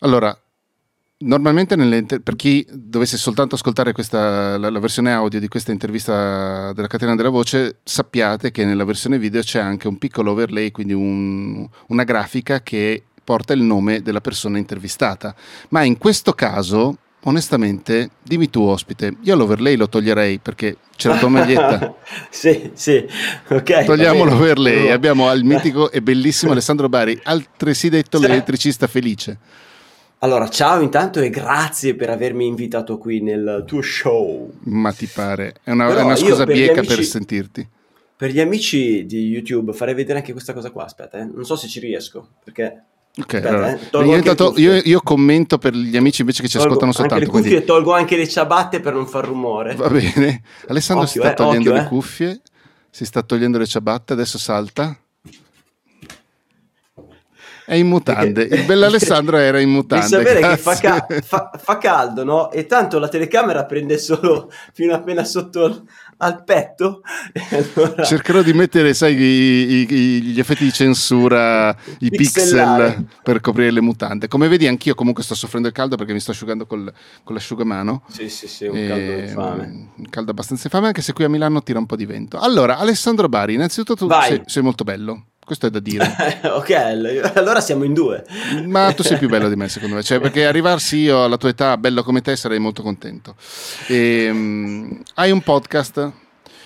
Allora, normalmente inter- per chi dovesse soltanto ascoltare questa, la, la, versione audio di questa intervista della catena della voce, sappiate che nella versione video c'è anche un piccolo overlay, quindi un, una grafica che porta il nome della persona intervistata. Ma in questo caso, onestamente, dimmi tu ospite, io l'overlay lo toglierei perché c'è la tua maglietta. sì, sì, ok. Togliamo l'overlay, abbiamo al mitico e bellissimo Alessandro Bari, altresì detto l'elettricista felice. Allora, ciao intanto e grazie per avermi invitato qui nel tuo show. Ma ti pare? È una, è una scusa bieca amici, per sentirti. Per gli amici di YouTube farei vedere anche questa cosa qua, aspetta, eh. non so se ci riesco, perché... Ok, aspetta, allora. eh. io, intanto, io, io, commento per gli amici invece che ci tolgo ascoltano soltanto. Anche le cuffie, quindi... tolgo anche le ciabatte per non far rumore. Va bene. Alessandro occhio, si sta eh, togliendo occhio, le eh. cuffie, si sta togliendo le ciabatte, adesso salta. È in mutande. Il bell'Alessandro era in mutande. Devi sapere grazie. che fa, ca- fa, fa, caldo, no? E tanto la telecamera prende solo fino appena sotto al petto. Allora... Cercherò di mettere, sai, i, i, gli effetti di censura, i pixel per coprire le mutande. Come vedi, anch'io comunque sto soffrendo il caldo perché mi sto asciugando col, con l'asciugamano. Sì, sì, sì, un e, caldo infame. Un caldo abbastanza infame, anche se qui a Milano tira un po' di vento. Allora, Alessandro Bari, innanzitutto tu sei, sei molto bello. Questo è da dire. ok, allora siamo in due. Ma tu sei più bello di me, secondo me. Cioè, perché arrivarsi io alla tua età, bello come te, sarei molto contento. E, um, hai un podcast?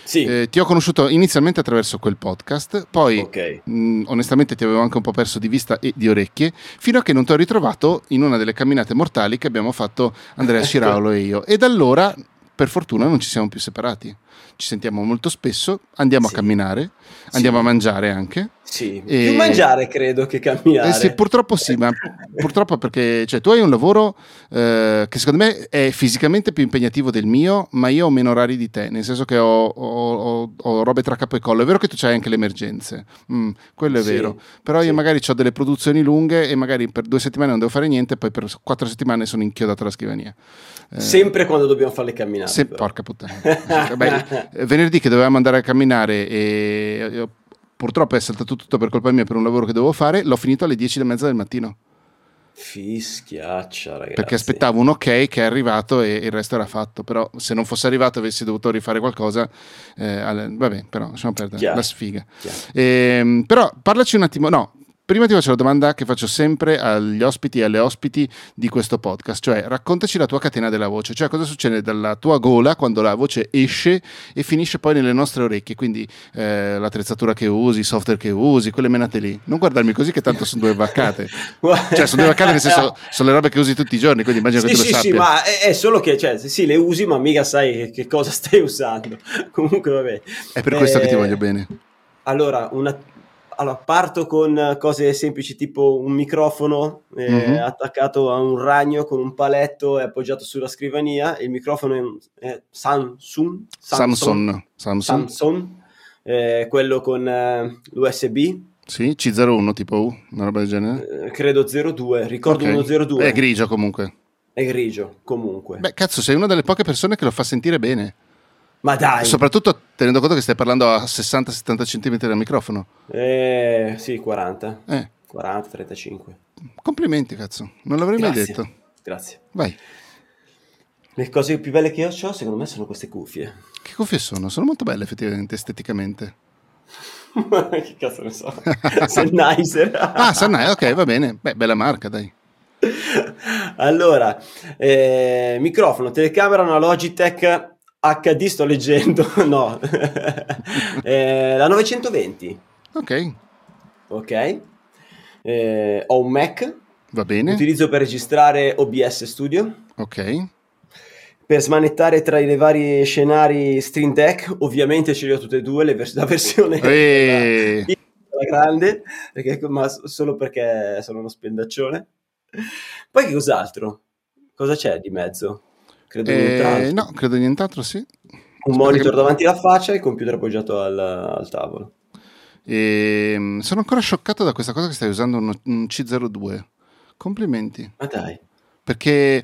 Sì. Eh, ti ho conosciuto inizialmente attraverso quel podcast, poi okay. mh, onestamente ti avevo anche un po' perso di vista e di orecchie, fino a che non ti ho ritrovato in una delle camminate mortali che abbiamo fatto Andrea Ciraulo e io. E da allora, per fortuna, non ci siamo più separati ci sentiamo molto spesso, andiamo sì. a camminare, andiamo sì. a mangiare anche. Sì, e... più mangiare credo che camminare. Eh sì, purtroppo sì, ma purtroppo perché cioè, tu hai un lavoro eh, che secondo me è fisicamente più impegnativo del mio, ma io ho meno orari di te, nel senso che ho, ho, ho, ho robe tra capo e collo. È vero che tu hai anche le emergenze, mm, quello è sì, vero, però io magari ho delle produzioni lunghe e magari per due settimane non devo fare niente, poi per quattro settimane sono inchiodato alla scrivania. Eh, Sempre quando dobbiamo fare le camminate. Se, porca puttana. Beh, venerdì che dovevamo andare a camminare e purtroppo è saltato tutto per colpa mia per un lavoro che dovevo fare, l'ho finito alle 10 e mezza del mattino. Fischiaccia, ragazzi. Perché aspettavo un ok che è arrivato e il resto era fatto. Però se non fosse arrivato avessi dovuto rifare qualcosa, eh, vabbè, però lasciamo perdere Chiaro. la sfiga. Eh, però parlaci un attimo, no, Prima ti faccio la domanda che faccio sempre agli ospiti e alle ospiti di questo podcast, cioè raccontaci la tua catena della voce, cioè cosa succede dalla tua gola quando la voce esce e finisce poi nelle nostre orecchie, quindi eh, l'attrezzatura che usi, il software che usi, quelle menate lì. Non guardarmi così che tanto sono due vaccate. cioè sono due vaccate nel senso sono le robe che usi tutti i giorni, quindi immagino sì, che tu sì, lo sappia. Sì, ma è, è, solo che cioè, sì, le usi, ma mica sai che cosa stai usando. Comunque vabbè. È per questo che ti eh, voglio bene. Allora, una, allora, parto con cose semplici tipo un microfono eh, mm-hmm. attaccato a un ragno con un paletto e appoggiato sulla scrivania. Il microfono è, è Samsung. Samsung. Samsung. Samsung eh, quello con eh, l'USB. Sì, C01 tipo U, una roba del genere? Eh, credo 02, ricordo okay. 102. È grigio comunque. È grigio comunque. Beh, cazzo, sei una delle poche persone che lo fa sentire bene. Ma dai. Soprattutto tenendo conto che stai parlando a 60-70 cm dal microfono. Eh, sì, 40. Eh. 40, 35. Complimenti, cazzo. Non l'avrei Grazie. mai detto. Grazie. Vai. Le cose più belle che io ho, secondo me, sono queste cuffie. Che cuffie sono? Sono molto belle, effettivamente, esteticamente. che cazzo ne so? Sennheiser. ah, Sennheiser, ok, va bene. Beh, bella marca, dai. Allora, eh, microfono, telecamera, una Logitech HD sto leggendo, no, eh, la 920. Ok. Ok. Eh, ho un Mac. Va bene. Utilizzo per registrare OBS Studio. Ok. Per smanettare tra i vari scenari Stream Deck, ovviamente ce li ho tutte e due, vers- la versione e... la, grande, perché, ma solo perché sono uno spendaccione. Poi che cos'altro? Cosa c'è di mezzo? Credo eh, nient'altro. No, credo nient'altro, sì. Un monitor che... davanti alla faccia e il computer appoggiato al, al tavolo. E, ehm, sono ancora scioccato da questa cosa che stai usando un, un C02. Complimenti. Ma dai. Perché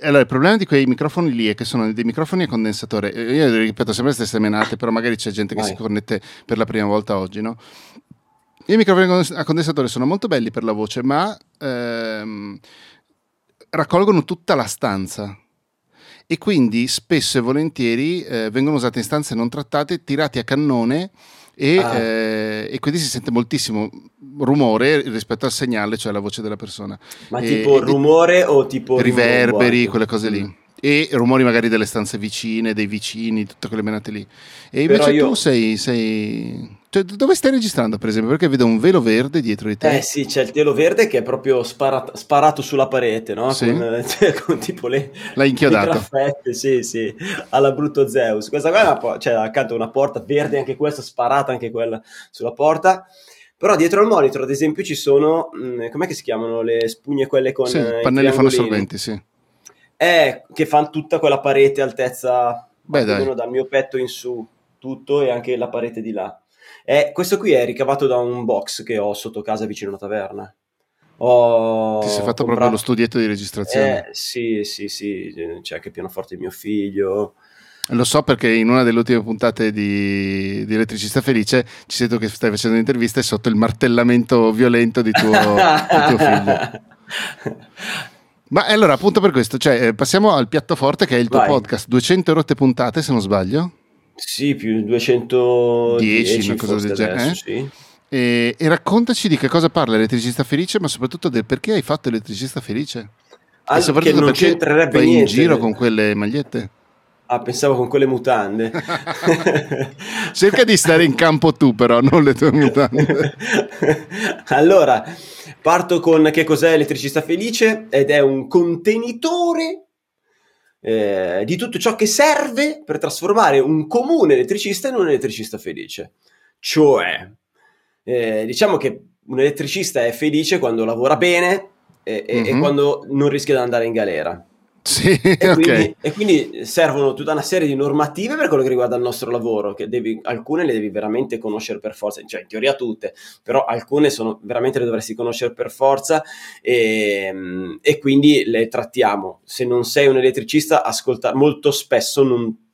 allora, il problema di quei microfoni lì è che sono dei microfoni a condensatore. Io ripeto sempre le stesse menate, però magari c'è gente che Vai. si connette per la prima volta oggi, no? I microfoni a condensatore sono molto belli per la voce, ma ehm, raccolgono tutta la stanza e quindi spesso e volentieri eh, vengono usate in stanze non trattate, tirati a cannone e, ah. eh, e, quindi si sente moltissimo rumore rispetto al segnale, cioè la voce della persona. Ma e, tipo rumore o tipo riverberi, quelle cose lì. Mm. E rumori magari delle stanze vicine, dei vicini, tutte quelle menate lì. E invece io... tu sei, sei cioè, dove stai registrando, per esempio? Perché vedo un velo verde dietro di te. Eh sì, c'è il telo verde che è proprio sparato, sparato sulla parete, no? Sì. Con, cioè, con tipo le... L'hai inchiodato. Le sì, sì, alla brutto Zeus. Questa qua è una, cioè, accanto a una porta verde, anche questa, sparata anche quella sulla porta. Però dietro al monitor, ad esempio, ci sono, mh, mm, com'è che si chiamano le spugne quelle con sì, eh, pannelli fonoassorbenti, sì. Eh, che fanno tutta quella parete altezza, Beh, dai. dal mio petto in su, tutto e anche la parete di là. Eh, questo qui è ricavato da un box che ho sotto casa vicino alla taverna. Ho Ti sei fatto comprato... proprio lo studietto di registrazione? Eh, sì, sì, sì, c'è anche il pianoforte di mio figlio. Lo so perché in una delle ultime puntate di, di Elettricista Felice ci sento che stai facendo un'intervista e sotto il martellamento violento di tuo, di tuo figlio. Ma allora, appunto per questo, cioè, eh, passiamo al piattoforte che è il tuo Vai. podcast, 200 rotte puntate se non sbaglio. Sì, più 210, una cosa del genere. Eh? Sì. E, e, raccontaci di che cosa parla Elettricista Felice, ma soprattutto del perché hai fatto Elettricista Felice. Ah, e soprattutto non c'entrerebbe vai niente. in giro con quelle magliette. Ah, pensavo con quelle mutande. Cerca di stare in campo tu, però, non le tue mutande. allora, parto con che cos'è Elettricista Felice ed è un contenitore eh, di tutto ciò che serve per trasformare un comune elettricista in un elettricista felice. Cioè, eh, diciamo che un elettricista è felice quando lavora bene e, mm-hmm. e mhm. quando non rischia di andare in galera. Sì, e, okay. quindi, e, quindi, servono tutta una serie di normative per quello che riguarda il nostro lavoro, che devi, alcune le devi veramente conoscere per forza, cioè in teoria tutte, però alcune sono, veramente le dovresti conoscere per forza e, e quindi le trattiamo. Se non sei un elettricista, ascolta, molto spesso non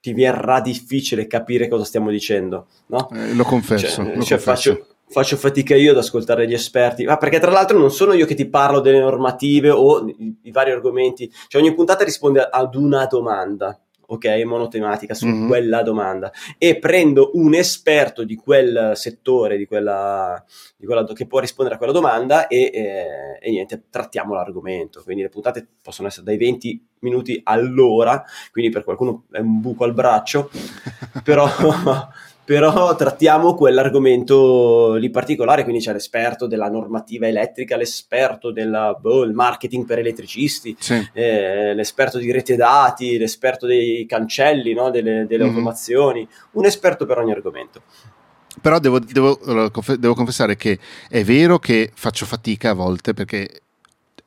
ti verrà difficile capire cosa stiamo dicendo, no? Eh, lo confesso. Cioè, lo cioè confesso. Faccio, faccio fatica io ad ascoltare gli esperti, ma perché tra l'altro non sono io che ti parlo delle normative o i, i vari argomenti, cioè ogni puntata risponde ad una domanda, ok, monotematica su mm-hmm. quella domanda. E prendo un esperto di quel settore, di quella, di quella che può rispondere a quella domanda e, e, e, niente, trattiamo l'argomento. Quindi le puntate possono essere dai 20 minuti all'ora, quindi per qualcuno è un buco al braccio, però però trattiamo quell'argomento lì particolare, quindi c'è l'esperto della normativa elettrica, l'esperto del boh, marketing per elettricisti, sì. eh, l'esperto di rete dati, l'esperto dei cancelli, no? delle, delle mm-hmm. automazioni, un esperto per ogni argomento. Però devo, devo, devo confessare che è vero che faccio fatica a volte perché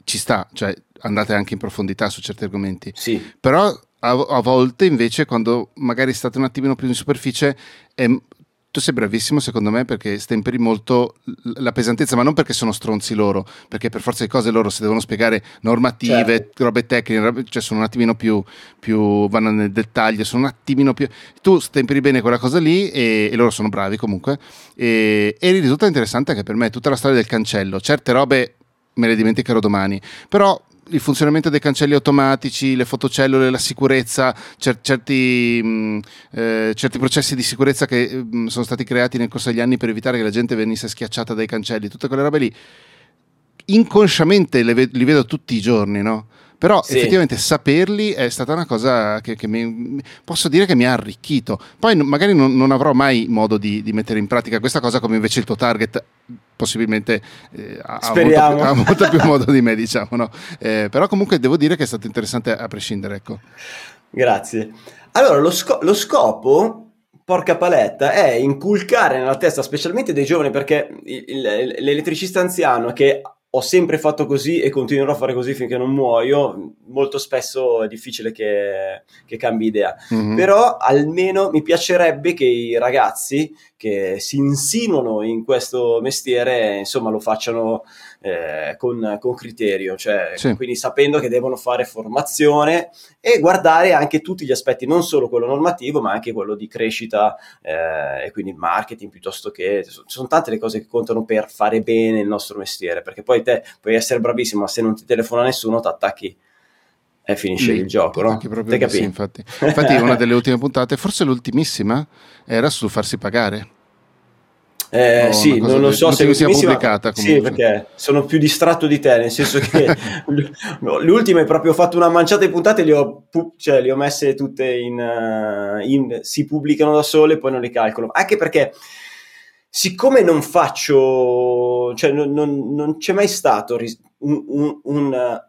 ci sta, cioè andate anche in profondità su certi argomenti. Sì. Però a, a, volte invece quando magari state un attimino più in superficie è, tu sei bravissimo secondo me perché stemperi molto la pesantezza, ma non perché sono stronzi loro, perché per forza di cose loro si devono spiegare normative, certo. robe tecniche, cioè sono un attimino più, più, vanno nel dettaglio, sono un attimino più... Tu stemperi bene quella cosa lì e, e loro sono bravi comunque e, e risulta interessante anche per me tutta la storia del cancello, certe robe me le dimenticherò domani, però il funzionamento dei cancelli automatici, le fotocellule, la sicurezza, cer- certi, mh, mm, eh, certi, processi di sicurezza che mh, mm, sono stati creati nel corso degli anni per evitare che la gente venisse schiacciata dai cancelli, tutte quelle robe lì, inconsciamente ve- li vedo tutti i giorni, no? Però sì. effettivamente saperli è stata una cosa che, che mi, posso dire che mi ha arricchito. Poi magari non, non avrò mai modo di, di, mettere in pratica questa cosa come invece il tuo target possibilmente eh, ha, molto, ha, molto, più modo di me, diciamo. No? Eh, però comunque devo dire che è stato interessante a prescindere. Ecco. Grazie. Allora, lo, sco- lo scopo porca paletta, è inculcare nella testa, specialmente dei giovani, perché il, il, l'elettricista anziano che ho sempre fatto così e continuerò a fare così finché non muoio. Molto spesso è difficile che, che cambi idea. Mm-hmm. Però almeno mi piacerebbe che i ragazzi che si insinuano in questo mestiere, insomma, lo facciano eh, con, con, criterio, cioè, sì. quindi sapendo che devono fare formazione e guardare anche tutti gli aspetti, non solo quello normativo, ma anche quello di crescita eh, e quindi marketing piuttosto che... Ci sono tante le cose che contano per fare bene il nostro mestiere, perché poi te puoi essere bravissimo, ma se non ti telefona nessuno ti attacchi e finisce Lì, il gioco, no? Te sì, infatti. infatti una delle ultime puntate, forse l'ultimissima, era su farsi pagare. Eh, sì, non lo so se sia pubblicata. Comunque. Sì, perché sono più distratto di te, nel senso che le ultime proprio ho fatto una manciata di puntate, le ho, cioè, le ho messe tutte in, uh, in, si pubblicano da sole e poi non le calcolo. Anche perché siccome non faccio, cioè non, non, non c'è mai stato un, un, un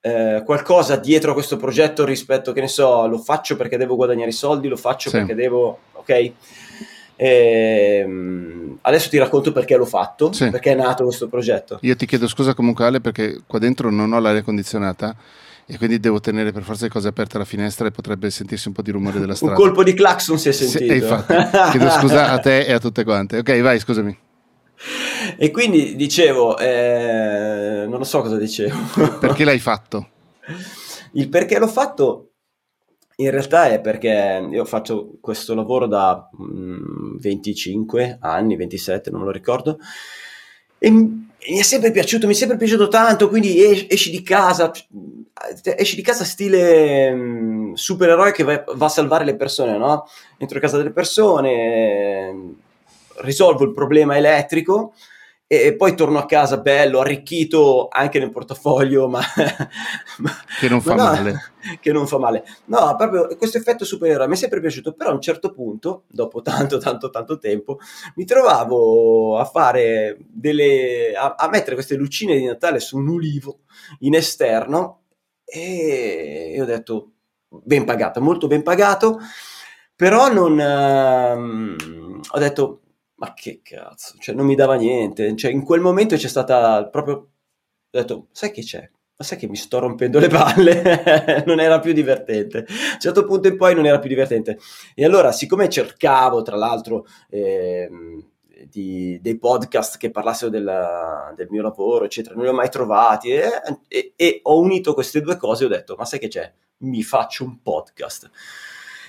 eh, qualcosa dietro a questo progetto rispetto, che ne so, lo faccio perché devo guadagnare i soldi, lo faccio sì. perché devo, ok? E, ehm, adesso ti racconto perché l'ho fatto, sì. perché è nato questo progetto. Io ti chiedo scusa comunque Ale perché qua dentro non ho l'aria condizionata e quindi devo tenere per forza le cose aperte alla finestra e potrebbe sentirsi un po' di rumore della strada. Un colpo di clacson si è sentito. Sì, infatti, chiedo scusa a te e a tutte quante. Ok, vai, scusami. E quindi dicevo, eh, non lo so cosa dicevo. Perché l'hai fatto? Il perché l'ho fatto in realtà è perché io faccio questo lavoro da mm, 25 anni, 27, non lo ricordo, e mi è sempre piaciuto, mi è sempre piaciuto tanto, quindi esci di casa, esci di casa stile mm, supereroe che va, va, a salvare le persone, no? Entro in casa delle persone, risolvo il problema elettrico e poi torno a casa bello, arricchito anche nel portafoglio, ma, ma che non fa ma no, male. Che non fa male. No, proprio questo effetto supereroe mi è sempre piaciuto, però a un certo punto, dopo tanto, tanto, tanto tempo, mi trovavo a fare delle, a, a mettere queste lucine di Natale su un ulivo in esterno e ho detto, ben pagato, molto ben pagato, però non... Ehm, ho detto, ma che cazzo, cioè non mi dava niente, cioè in quel momento c'è stata proprio, ho detto, sai che c'è? Ma sai che mi sto rompendo le palle? non era più divertente. A un certo punto in poi non era più divertente. E allora, siccome cercavo, tra l'altro, eh, di, dei podcast che parlassero della, del mio lavoro, eccetera, non li ho mai trovati e, e, e ho unito queste due cose ho detto, ma sai che c'è? Mi faccio un podcast.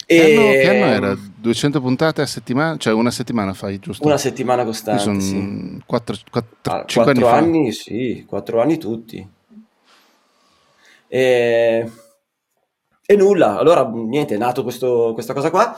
Che, anno, che anno era? 200 puntate a settimana? Cioè una settimana fai, giusto? Una settimana costante, sono sì. 4, 4, ah, 5 anni, anni sì, 4 anni tutti. E, e nulla, allora niente, è nato questo, questa cosa qua.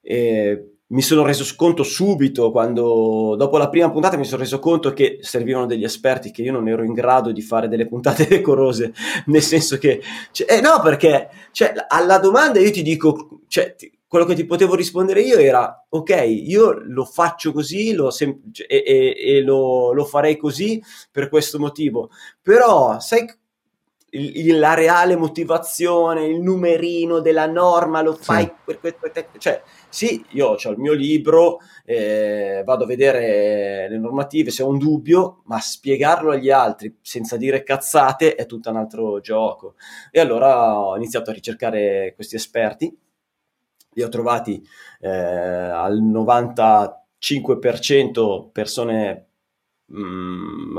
E mi sono reso conto subito quando, dopo la prima puntata, mi sono reso conto che servivano degli esperti, che io non ero in grado di fare delle puntate decorose, nel senso che, cioè, eh, no, perché cioè, alla domanda io ti dico, cioè, ti, quello che ti potevo rispondere io era, ok, io lo faccio così lo sem- cioè, e, e, e lo, lo farei così per questo motivo, però sai il, la reale motivazione, il numerino della norma lo fai sì. per, per, cioè sì, io ho il mio libro, eh, vado a vedere le normative se ho un dubbio, ma spiegarlo agli altri senza dire cazzate è tutto un altro gioco. E allora ho iniziato a ricercare questi esperti, li ho trovati eh, al 95% persone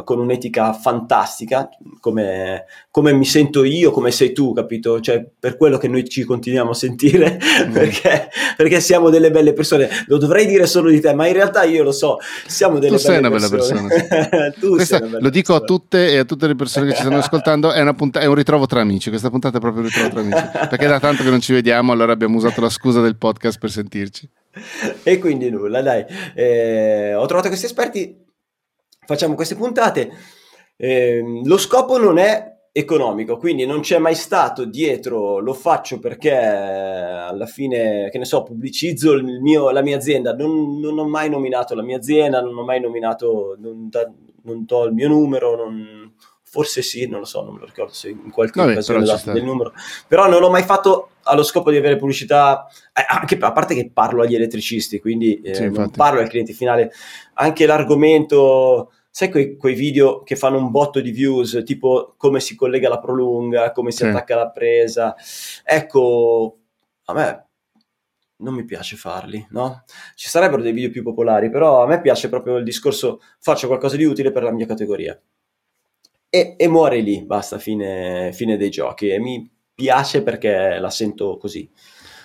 con un'etica fantastica, come, come, mi sento io, come sei tu, capito? Cioè, per quello che noi ci continuiamo a sentire, mm. perché, perché, siamo delle belle persone. Lo dovrei dire solo di te, ma in realtà io lo so, siamo delle tu belle persone. Sei una bella persona. tu Questa, sei una bella lo dico persona. a tutte e a tutte le persone che ci stanno ascoltando, è, punta- è, un ritrovo tra amici, questa puntata è proprio un ritrovo tra amici, perché da tanto che non ci vediamo, allora abbiamo usato la scusa del podcast per sentirci. E quindi nulla, dai. Eh, ho trovato questi esperti facciamo queste puntate. Eh, lo scopo non è economico, quindi non c'è mai stato dietro, lo faccio perché alla fine, che ne so, pubblicizzo mio, la mia azienda, non, non, ho mai nominato la mia azienda, non ho mai nominato, non, da, non do il mio numero, non, forse sì, non lo so, non me lo ricordo se in qualche Vabbè, occasione del numero, però non l'ho mai fatto allo scopo di avere pubblicità, eh, anche a parte che parlo agli elettricisti, quindi eh, sì, parlo al cliente finale, anche l'argomento sai quei, quei, video che fanno un botto di views, tipo come si collega la prolunga, come si sì. attacca la presa. Ecco, a me non mi piace farli, no? Ci sarebbero dei video più popolari, però a me piace proprio il discorso faccio qualcosa di utile per la mia categoria. e, e muore lì, basta, fine, fine, dei giochi. E mi piace perché la sento così.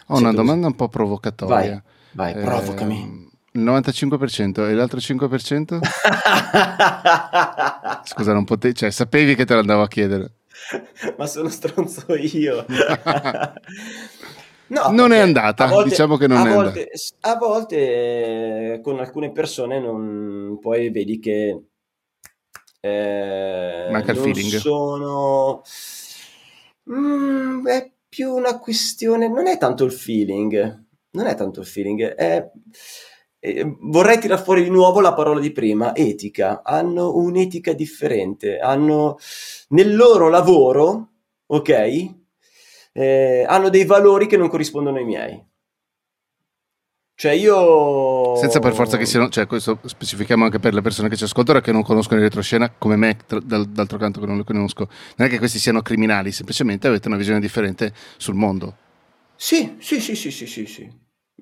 Ho una domanda così. un po' provocatoria. Vai, vai eh, provocami. Il 95% e l'altro 5%? Scusa, non potevi, cioè sapevi che te l'andavo a chiedere. Ma sono stronzo io. no, non è andata, volte, diciamo che non è volte, andata. A volte eh, con alcune persone non, poi vedi che eh, Manca il feeling. Sono... Mm, è più una questione, non è tanto il feeling, non è tanto il feeling, è... Eh, vorrei tirare fuori di nuovo la parola di prima, etica. Hanno un'etica differente, hanno nel loro lavoro, ok? Eh, hanno dei valori che non corrispondono ai miei. Cioè io... Senza per forza che siano, cioè questo specifichiamo anche per le persone che ci ascoltano e che non conoscono il retroscena come me, tra, d'altro canto che non lo conosco, non è che questi siano criminali, semplicemente avete una visione differente sul mondo. Sì, sì, sì, sì, sì, sì, sì.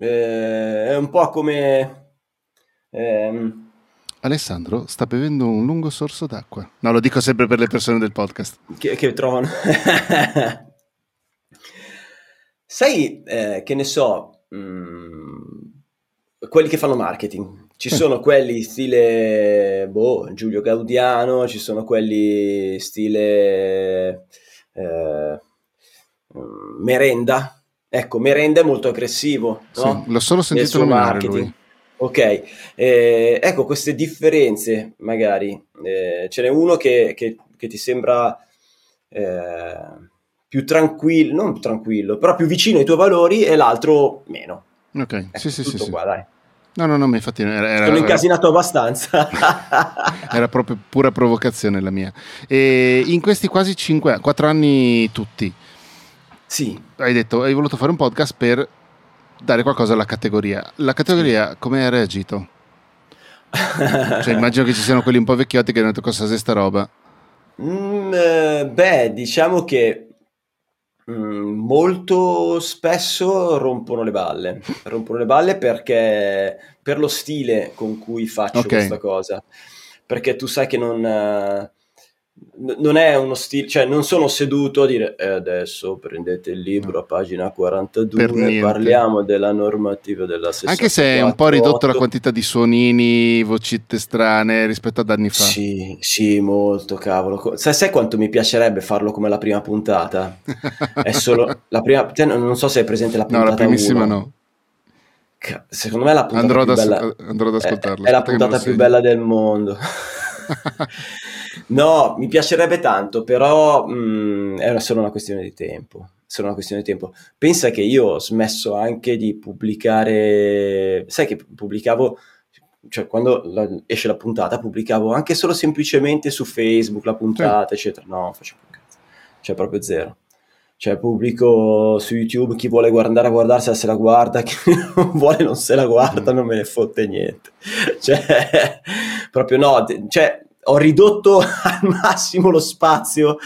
Eh, è un po' come... Ehm... Alessandro sta bevendo un lungo sorso d'acqua. No, lo dico sempre per le persone del podcast. Che, che trovano... Sai, eh, che ne so, mh, mm, quelli che fanno marketing. Ci sono quelli stile boh, Giulio Gaudiano, ci sono quelli stile eh, Merenda. Ecco, Merenda è molto aggressivo. No? Sì, l'ho solo sentito nominare marketing. Lui. Ok, eh, ecco queste differenze magari. Eh, ce n'è uno che, che, che ti sembra eh, più tranquillo, non più tranquillo, però più vicino ai tuoi valori e l'altro meno. Ok, ecco, sì, sì, sì. Qua, sì. dai. No, no, no, ma infatti era, era, Sono incasinato abbastanza. era proprio pura provocazione la mia. E in questi quasi 5, 4 anni tutti, sì. hai detto, hai voluto fare un podcast per dare qualcosa alla categoria. La categoria sì. come ha reagito? cioè, immagino che ci siano quelli un po' vecchiotti che hanno detto cosa è sta roba. Mm, eh, beh, diciamo che Mm, molto spesso rompono le balle. Rompono le balle perché per lo stile con cui faccio okay. questa cosa. Perché tu sai che non, non è uno stile, cioè non sono seduto a dire eh, adesso prendete il libro a pagina 42 e parliamo della normativa della 64. Anche se è un po' ridotto la quantità di suonini, vocette strane rispetto ad anni fa. Sì, sì, molto cavolo. Sai, sai quanto mi piacerebbe farlo come la prima puntata? è solo la prima, non so se è presente la puntata No, la primissima 1. no. Secondo me è la puntata andrò più ad, bella. Andrò ad ascoltarla. È, è la puntata più bella del mondo. No, mi piacerebbe tanto, però mh, mm, è solo una questione di tempo. Solo una questione di tempo. Pensa che io ho smesso anche di pubblicare. Sai che pubblicavo cioè quando la, esce la puntata pubblicavo anche solo semplicemente su Facebook la puntata, sì. eccetera. No, faccio un cazzo. Cioè proprio zero. Cioè pubblico su YouTube chi vuole andare a guardarsela se la guarda, chi non vuole non se la guarda, mm. non me ne fotte niente. Cioè proprio no, cioè ho ridotto al massimo lo spazio.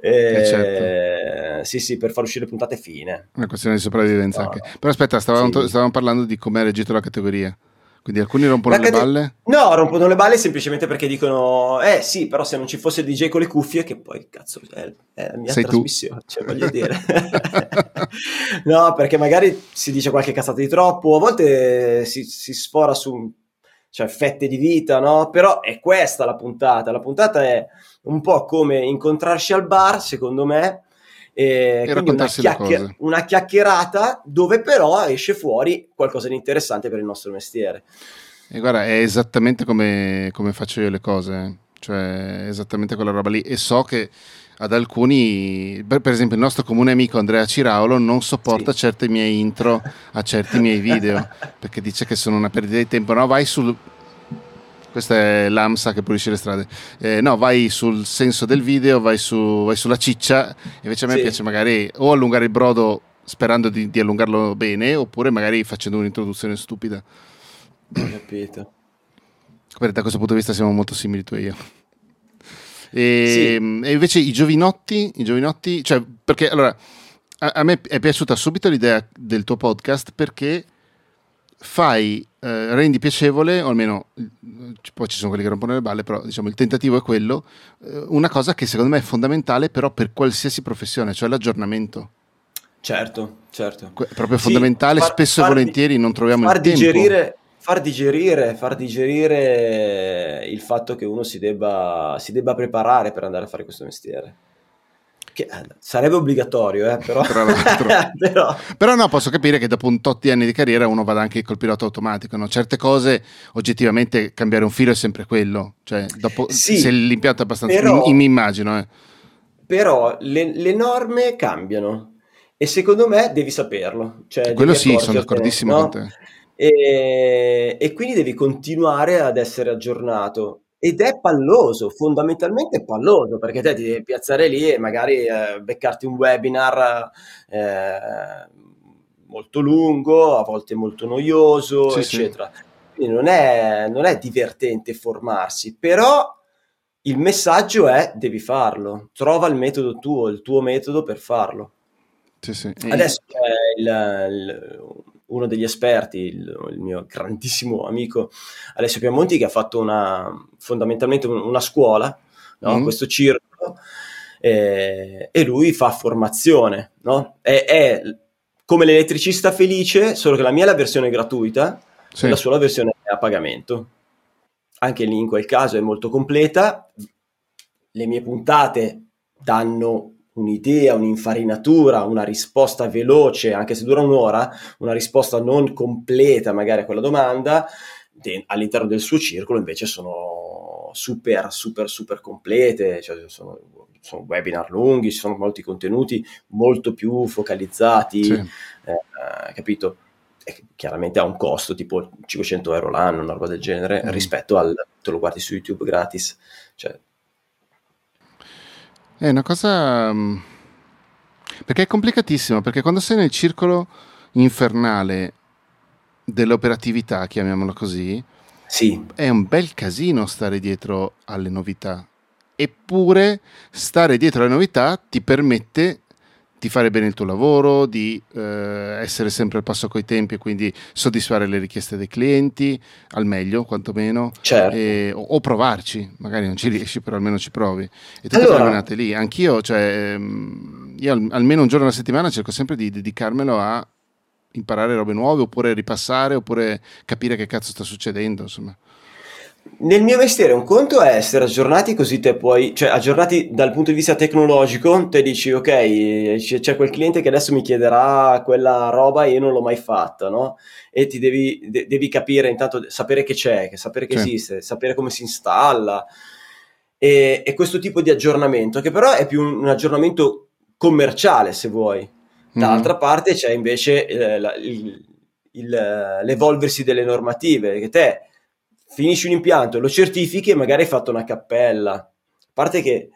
Eh, eh certo. Sì, sì, per far uscire puntate fine. Una questione di sopravvivenza no, anche. Però aspetta, stavamo, sì. stavamo parlando di come ha reagito la categoria. Quindi alcuni rompono la le cate... balle? No, rompono le balle semplicemente perché dicono, eh sì, però se non ci fosse DJ con le cuffie, che poi cazzo è, è la mia Sei trasmissione, tu. cioè voglio dire. no, perché magari si dice qualche cazzata di troppo, a volte si, si sfora su cioè fette di vita, no? Però è questa la puntata. La puntata è un po' come incontrarsi al bar, secondo me, e, e una, chiacchier- una, chiacchierata dove però esce fuori qualcosa di interessante per il nostro mestiere. E guarda, è esattamente come, come faccio io le cose, cioè esattamente quella roba lì. E so che ad alcuni, per, esempio il nostro comune amico Andrea Ciraulo non sopporta sì. certe mie intro a certi miei video perché dice che sono una perdita di tempo. No, vai sul. Questa è l'AMSA che pulisce le strade. Eh, no, vai sul senso del video, vai, su, vai sulla ciccia. Invece a me sì. piace magari o allungare il brodo sperando di, di allungarlo bene, oppure magari facendo un'introduzione stupida. Ho capito. da questo punto di vista siamo molto simili tu e io. E, sì. e invece i giovinotti, i giovinotti, cioè, perché allora a, a, me è piaciuta subito l'idea del tuo podcast perché fai, eh, rendi piacevole, o almeno poi ci sono quelli che rompono le balle, però diciamo il tentativo è quello, eh, una cosa che secondo me è fondamentale però per qualsiasi professione, cioè l'aggiornamento. Certo, certo. Que- proprio fondamentale, far, spesso far, e volentieri non troviamo far il digerire, tempo. Far digerire, far digerire il fatto che uno si debba, si debba preparare per andare a fare questo mestiere. Che eh, sarebbe obbligatorio, eh, però. però... però... no, posso capire che dopo un tot di anni di carriera uno vada anche col pilota automatico. No? Certe cose, oggettivamente, cambiare un filo è sempre quello. Cioè, dopo, sì, se l'impianto è abbastanza... Però, mi, mi immagino. Eh. Però le, le, norme cambiano e secondo me devi saperlo. Cioè, quello sì, sono d'accordissimo no? con te. E, e quindi devi continuare ad essere aggiornato ed è palloso, fondamentalmente palloso, perché te ti devi piazzare lì e magari eh, beccarti un webinar eh, molto lungo, a volte molto noioso, sì, eccetera. Sì. Quindi non è, non è divertente formarsi, però il messaggio è devi farlo, trova il metodo tuo, il tuo metodo per farlo. Sì, sì. Adesso c'è il, il, uno degli esperti, il, il, mio grandissimo amico Alessio Piamonti, che ha fatto una, fondamentalmente una scuola, no? mm. questo circolo, eh, e lui fa formazione. No? È, è, come l'elettricista felice, solo che la mia è la versione gratuita sì. la sua la versione è a pagamento. Anche lì in quel caso è molto completa. Le mie puntate danno un'idea, un'infarinatura, una risposta veloce, anche se dura un'ora, una risposta non completa magari a quella domanda, de- all'interno del suo circolo invece sono super, super, super complete, cioè sono, sono, webinar lunghi, ci sono molti contenuti molto più focalizzati, sì. eh, capito? E chiaramente ha un costo tipo 500 euro l'anno, una roba del genere, mm. rispetto al te lo guardi su YouTube gratis. Cioè, è una cosa... Mm, perché è complicatissimo, perché quando sei nel circolo infernale dell'operatività, chiamiamolo così, sì. è un bel casino stare dietro alle novità. Eppure stare dietro alle novità ti permette di fare bene il tuo lavoro, di eh, essere sempre al passo coi tempi e quindi soddisfare le richieste dei clienti al meglio, quantomeno, certo. e, o, o, provarci, magari non ci riesci, però almeno ci provi. E tutte allora... nate lì. Anch'io, cioè, ehm, io al, almeno un giorno alla settimana cerco sempre di dedicarmelo a imparare robe nuove, oppure ripassare, oppure capire che cazzo sta succedendo, insomma. Nel mio mestiere un conto è essere aggiornati così te puoi, cioè aggiornati dal punto di vista tecnologico, te dici ok, c'è quel cliente che adesso mi chiederà quella roba e io non l'ho mai fatta, no? E ti devi, de- devi capire intanto, sapere che c'è, sapere che sì. esiste, sapere come si installa e, e, questo tipo di aggiornamento, che però è più un, un aggiornamento commerciale se vuoi. Dall'altra mm. parte c'è invece eh, la, il, il, l'evolversi delle normative, che te finisci un impianto, lo certifichi e magari hai fatto una cappella. A parte che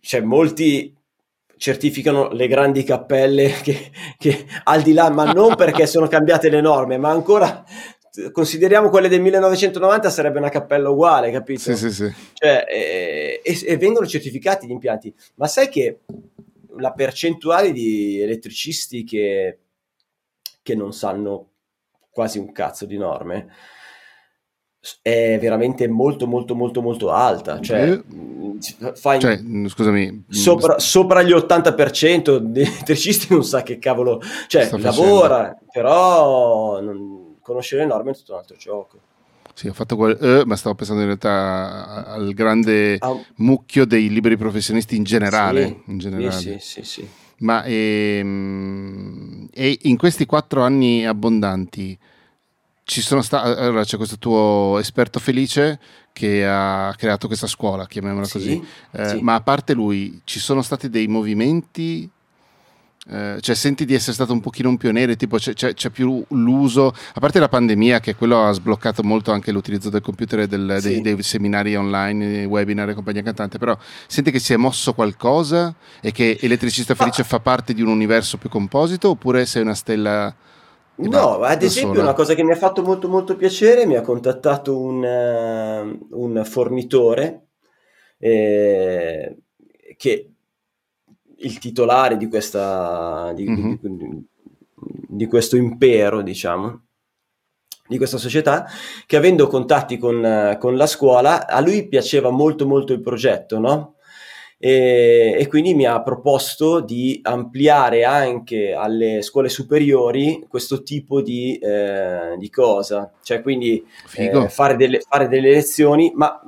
cioè, molti certificano le grandi cappelle che, che, al di là, ma non perché sono cambiate le norme, ma ancora consideriamo quelle del 1990 sarebbe una cappella uguale, capito? Sì, sì, sì. Cioè, e, e, e vengono certificati gli impianti. Ma sai che la percentuale di elettricisti che, che non sanno quasi un cazzo di norme è veramente molto molto molto molto alta cioè, eh, fai cioè scusami sopra, sopra, gli 80% dei elettricisti non sa che cavolo cioè lavora però non, conoscere le norme è tutto un altro gioco sì, ho fatto quel, eh, ma stavo pensando in realtà al grande ah. mucchio dei liberi professionisti in generale. Sì, in generale. Sì, sì, sì, Ma ehm, e in questi quattro anni abbondanti, ci sono stati, allora c'è questo tuo esperto felice che ha creato questa scuola, chiamiamola sì, così, eh, sì. ma a parte lui ci sono stati dei movimenti, eh, cioè senti di essere stato un pochino un pioniere, tipo c'è, c'è, c'è, più l'uso, a parte la pandemia che quello ha sbloccato molto anche l'utilizzo del computer e del, sì. dei, dei, seminari online, webinar e compagnia cantante, però senti che si è mosso qualcosa e che Elettricista Felice ah. fa parte di un universo più composito oppure sei una stella No, ad esempio sola. una cosa che mi ha fatto molto molto piacere, mi ha contattato un, uh, un fornitore eh, che il titolare di, questa, di, mm-hmm. di, di, questo impero, diciamo, di questa società, che avendo contatti con, con, la scuola, a lui piaceva molto molto il progetto, no? E, e, quindi mi ha proposto di ampliare anche alle scuole superiori questo tipo di, eh, di cosa, cioè quindi eh, fare, delle, fare delle lezioni, ma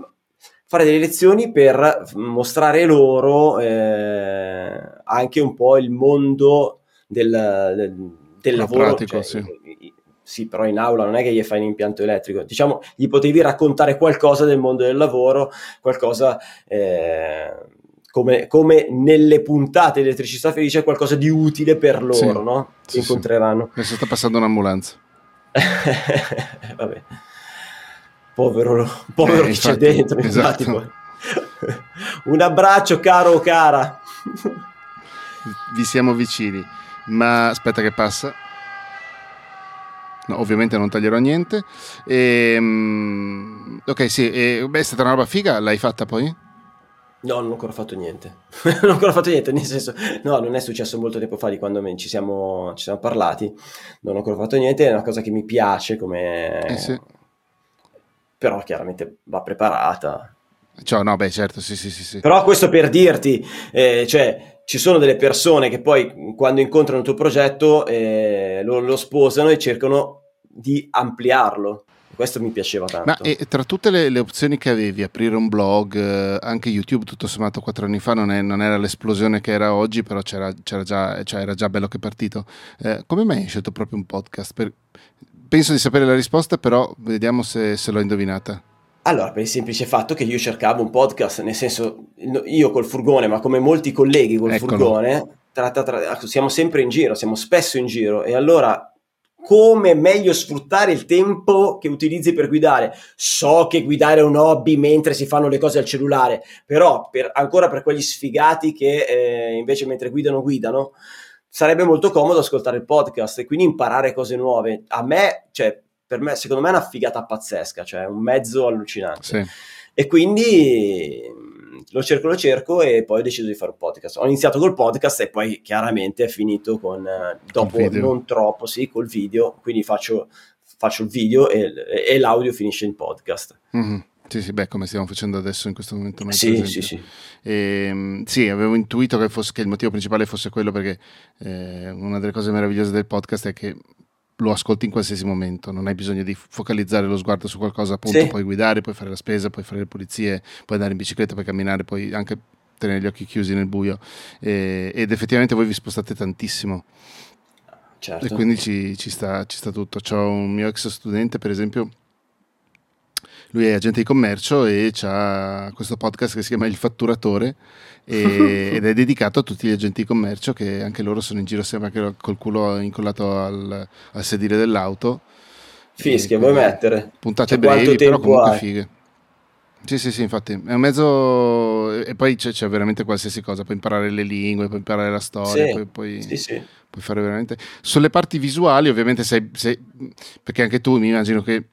fare delle lezioni per mostrare loro eh, anche un po' il mondo del, del, del lavoro. Pratico, cioè, sì. sì, però in aula non è che gli fai un impianto elettrico, diciamo, gli potevi raccontare qualcosa del mondo del lavoro, qualcosa eh, come, come, nelle puntate di Elettricità Felice, qualcosa di utile per loro, sì, no? Sì, incontreranno. Sì. Adesso sta passando un'ambulanza. Vabbè. Povero, povero eh, chi c'è dentro, esatto. Un abbraccio caro o cara. Vi siamo vicini, ma aspetta che passa. No, ovviamente non taglierò niente. E, um, ok, sì, e, beh, è stata una roba figa, l'hai fatta poi? No, non ho ancora fatto niente. non ho ancora fatto niente, nel senso, no, non è successo molto tempo fa di quando ci siamo, ci siamo parlati. Non ho ancora fatto niente, è una cosa che mi piace come... Eh sì. Però chiaramente va preparata. Cioè, no, beh, certo, sì, sì, sì. sì. Però questo per dirti, eh, cioè, ci sono delle persone che poi quando incontrano il tuo progetto eh, lo, lo, sposano e cercano di ampliarlo. Questo mi piaceva tanto. Ma e, tra tutte le, le, opzioni che avevi, aprire un blog, eh, anche YouTube, tutto sommato quattro anni fa non, è, non, era l'esplosione che era oggi, però c'era, c'era già, cioè era già bello che è partito. Eh, come mai hai scelto proprio un podcast? Per... Penso di sapere la risposta, però vediamo se, se l'ho indovinata. Allora, per il semplice fatto che io cercavo un podcast, nel senso, io col furgone, ma come molti colleghi col Eccolo. furgone, tra, tra, tra, siamo sempre in giro, siamo spesso in giro e allora come meglio sfruttare il tempo che utilizzi per guidare. So che guidare è un hobby mentre si fanno le cose al cellulare, però per, ancora per quegli sfigati che eh, invece mentre guidano guidano, sarebbe molto comodo ascoltare il podcast e quindi imparare cose nuove. A me, cioè, per me, secondo me è una figata pazzesca, cioè un mezzo allucinante. Sì. E quindi lo cerco, lo cerco e poi ho deciso di fare un podcast. Ho iniziato col podcast e poi chiaramente è finito con, eh, dopo non troppo, sì, col video, quindi faccio, faccio il video e, e, l'audio finisce in podcast. Mm-hmm. Sì, sì, beh, come stiamo facendo adesso in questo momento. Sì, sì, sì. E, ehm, sì, avevo intuito che, fosse, che, il motivo principale fosse quello perché eh, una delle cose meravigliose del podcast è che lo ascolti in qualsiasi momento, non hai bisogno di focalizzare lo sguardo su qualcosa, appunto, sì. puoi guidare, puoi fare la spesa, puoi fare le pulizie, puoi andare in bicicletta, puoi camminare, puoi anche tenere gli occhi chiusi nel buio e, ed effettivamente voi vi spostate tantissimo. Certo. E quindi ci, ci, sta, ci sta tutto. C'ho un mio ex studente, per esempio, lui è agente di commercio e ha questo podcast che si chiama Il Fatturatore e, ed è dedicato a tutti gli agenti di commercio che anche loro sono in giro sempre anche col culo incollato al, al sedile dell'auto. Fischia, vuoi mettere? Puntate cioè, brevi, però comunque hai? fighe. Sì, sì, sì, infatti è un mezzo e poi c'è, c'è, veramente qualsiasi cosa, puoi imparare le lingue, puoi imparare la storia, sì, puoi, puoi, sì, sì. puoi, fare veramente... Sulle parti visuali ovviamente sei, sei, perché anche tu mi immagino che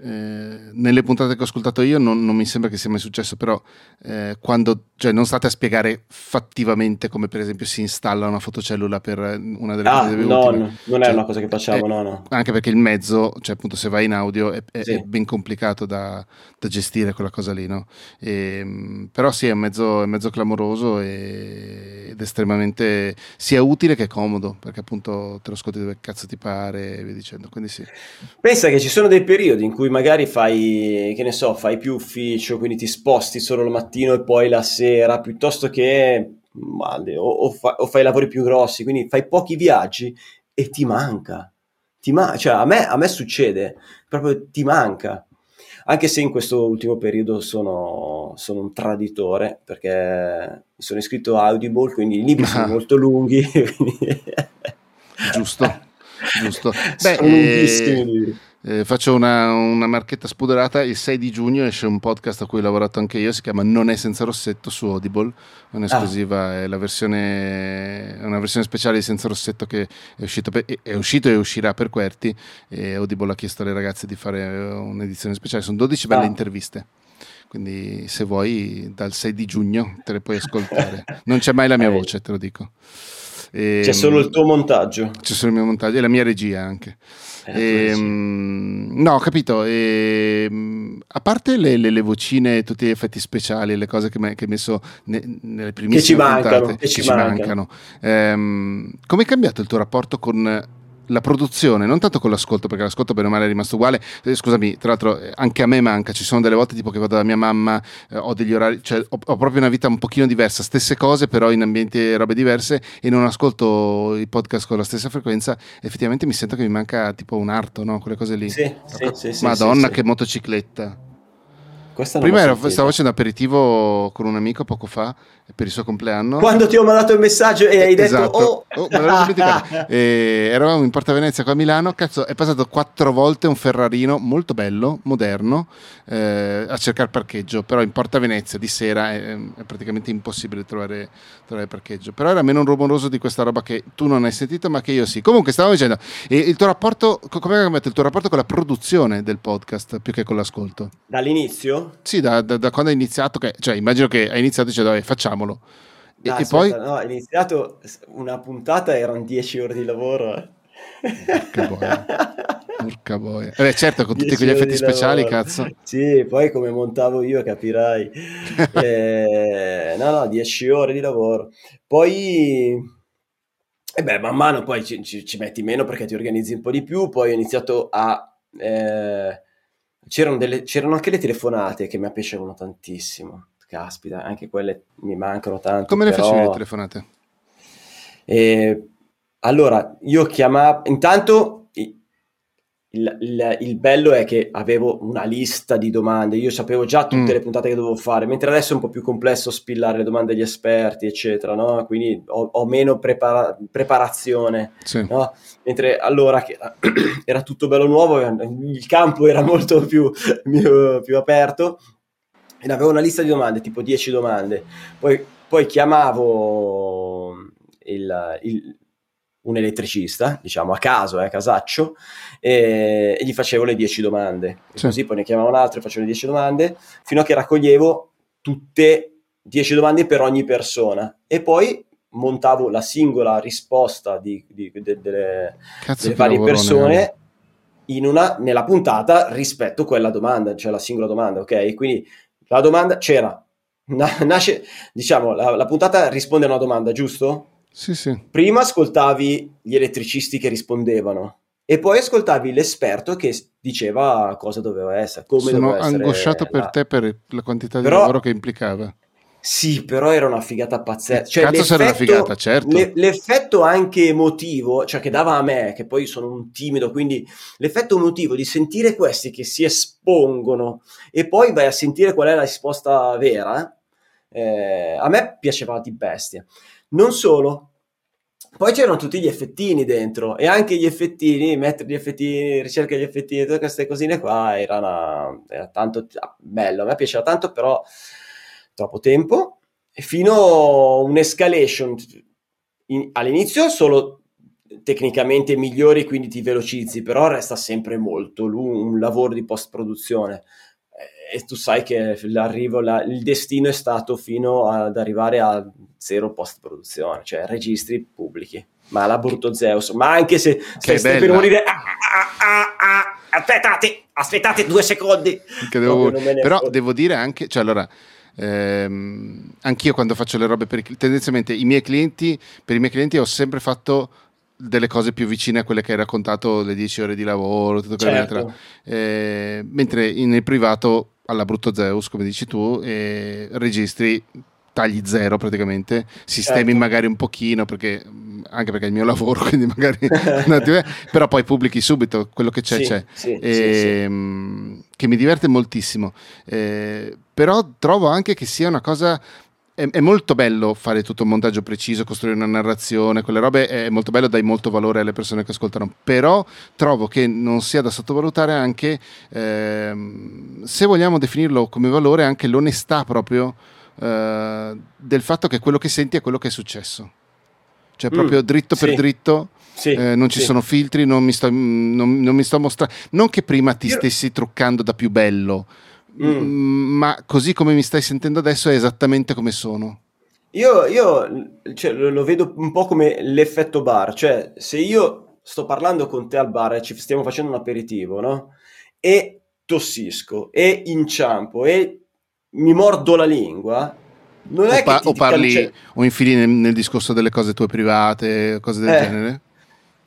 eh, nelle puntate che ho ascoltato io non, non, mi sembra che sia mai successo, però eh, quando cioè, non state a spiegare fattivamente come per esempio si installa una fotocellula per una delle ah, no, ultime. no, non cioè, è una cosa che facciamo, eh, no, no. Anche perché il mezzo, cioè appunto se vai in audio è, è, sì. è ben complicato da, da, gestire quella cosa lì, no? E, ehm, però sì, è un mezzo, è mezzo clamoroso e, ed estremamente sia utile che comodo, perché appunto te lo ascolti dove cazzo ti pare e via dicendo, quindi sì. Pensa che ci sono dei periodi in cui cui magari fai, che ne so, fai più ufficio, quindi ti sposti solo il mattino e poi la sera, piuttosto che male, o, o, fa, o fai lavori più grossi, quindi fai pochi viaggi e ti manca. Ti ma- cioè, a me, a me succede, proprio ti manca anche se in questo ultimo periodo sono, sono, un traditore perché mi sono iscritto a Audible, quindi i libri sono molto lunghi. giusto, giusto. Beh, sono eh, eh, faccio una, una, marchetta spuderata. Il 6 di giugno esce un podcast a cui ho lavorato anche io. Si chiama Non è senza rossetto su Audible. Un'esclusiva, ah. è, la versione, è una versione speciale di Senza Rossetto che è uscito, per, è uscito e uscirà per Querti. E Audible ha chiesto alle ragazze di fare un'edizione speciale. Sono 12 belle ah. interviste. Quindi, se vuoi, dal 6 di giugno te le puoi ascoltare. Non c'è mai la mia voce, te lo dico. E, c'è solo il tuo montaggio. C'è solo il mio montaggio e la mia regia anche. Eh, e, mm, no, ho capito. E, mm, a parte le, le, le, vocine, tutti gli effetti speciali, le cose che, hai messo ne, nelle primissime che ci mancano, puntate, che ci, ci mancano. mancano. Ehm, come è cambiato il tuo rapporto con la produzione, non tanto con l'ascolto, perché l'ascolto bene o male è rimasto uguale. Eh, scusami, tra l'altro, eh, anche a me manca. Ci sono delle volte tipo che vado da mia mamma, eh, ho degli orari, cioè ho, ho, proprio una vita un pochino diversa, stesse cose, però in ambienti e robe diverse, e non ascolto i podcast con la stessa frequenza. Effettivamente mi sento che mi manca tipo un arto, no? Quelle cose lì. Sì, sì, sì, Madonna, sì, che motocicletta. Prima ero, stavo facendo aperitivo con un amico poco fa per il suo compleanno. Quando ti ho mandato il messaggio e hai esatto. detto oh, oh e eravamo in Porta Venezia qua a Milano, cazzo è passato quattro volte un Ferrarino molto bello, moderno, eh, a cercare parcheggio, però in Porta Venezia di sera è, è praticamente impossibile trovare, trovare, parcheggio, però era meno rumoroso di questa roba che tu non hai sentito ma che io sì. Comunque stavo dicendo, e il tuo rapporto, come è cambiato il tuo rapporto con la produzione del podcast più che con l'ascolto? Dall'inizio? Sì, da, da, da quando hai iniziato, che, cioè immagino che hai iniziato dicendo facciamo facciamolo. E, no, e poi... No, ho iniziato una puntata, erano 10 ore di lavoro. Porca boia. Porca boia. Eh certo, con tutti quegli effetti speciali, cazzo. Sì, poi come montavo io, capirai. eh, no, no, 10 ore di lavoro. Poi... E beh, man mano poi ci, ci, ci, metti meno perché ti organizzi un po' di più. Poi ho iniziato a... Eh, c'erano, delle, c'erano anche le telefonate che mi piacevano tantissimo caspita, anche quelle mi mancano tanto. Come le però... facevi le telefonate? Eh, allora, io chiamavo, intanto il, il, il, bello è che avevo una lista di domande, io sapevo già tutte mm. le puntate che dovevo fare, mentre adesso è un po' più complesso spillare le domande agli esperti, eccetera, no? Quindi ho, ho meno prepara- preparazione, sì. no? Mentre allora che era tutto bello nuovo, il campo era molto più, più, più aperto e avevo una lista di domande, tipo 10 domande, poi, poi chiamavo il, il, un elettricista, diciamo a caso, eh, casaccio, e, e, gli facevo le 10 domande. Sì. Così poi ne chiamavo un altro e facevo le 10 domande, fino a che raccoglievo tutte 10 domande per ogni persona. E poi montavo la singola risposta di, di, de, delle, delle varie persone una, nella puntata rispetto a quella domanda, cioè la singola domanda, ok? Quindi la domanda c'era. nasce, diciamo, la, la puntata risponde a una domanda, giusto? Sì, sì. Prima ascoltavi gli elettricisti che rispondevano e poi ascoltavi l'esperto che diceva cosa doveva essere, come Sono doveva essere. Angosciato per la... te per la quantità di Però, lavoro che implicava. Sì, però era una figata pazzesca. Cioè, Cazzo sarà una figata, certo. Le, l'effetto anche emotivo, cioè che dava a me, che poi sono un timido, quindi l'effetto emotivo di sentire questi che si espongono e poi vai a sentire qual è la risposta vera, eh, a me piaceva di bestia. Non solo, poi c'erano tutti gli effettini dentro e anche gli effettini, mettere gli effettini, ricerca gli effettini, tutte queste cosine qua, era, una, era tanto bello, a me piaceva tanto, però troppo tempo, fino a un'escalation in, all'inizio solo tecnicamente migliori, quindi ti velocizzi, però resta sempre molto lungo, un lavoro di post-produzione. E tu sai che l'arrivo, la, il destino è stato fino ad arrivare a zero post-produzione, cioè registri pubblici. Ma la brutto Zeus, ma anche se stai per morire, ah, ah, ah, aspettate, aspettate due secondi. Devo, però devo dire anche, cioè allora Ehm, anch'io quando faccio le robe per i tendenzialmente i miei clienti, per i miei clienti ho sempre fatto delle cose più vicine a quelle che hai raccontato, le 10 ore di lavoro, tutto certo. eh, mentre nel privato alla brutto Zeus, come dici tu, eh, registri tagli zero praticamente, sistemi certo. magari un pochino perché anche perché è il mio lavoro, quindi magari però poi pubblichi subito quello che c'è sì, c'è. Sì, e, sì, ehm, che mi diverte moltissimo. Eh, però trovo anche che sia una cosa è, molto bello fare tutto un montaggio preciso, costruire una narrazione, quelle robe è molto bello, dai molto valore alle persone che ascoltano, però trovo che non sia da sottovalutare anche, ehm, se vogliamo definirlo come valore, anche l'onestà proprio eh, del fatto che quello che senti è quello che è successo. Cioè proprio mm, dritto per dritto, sì, eh, non ci sì. sono filtri, non mi, sto, non, non mi sto mostrando... Non che prima ti Io... stessi truccando da più bello, mm. ma così come mi stai sentendo adesso è esattamente come sono. Io, io cioè, lo vedo un po' come l'effetto bar, cioè se io sto parlando con te al bar e ci stiamo facendo un aperitivo, no? E tossisco, e inciampo, e mi mordo la lingua, non è o, pa- o parli cance... o infili nel, nel, discorso delle cose tue private, cose del eh, genere?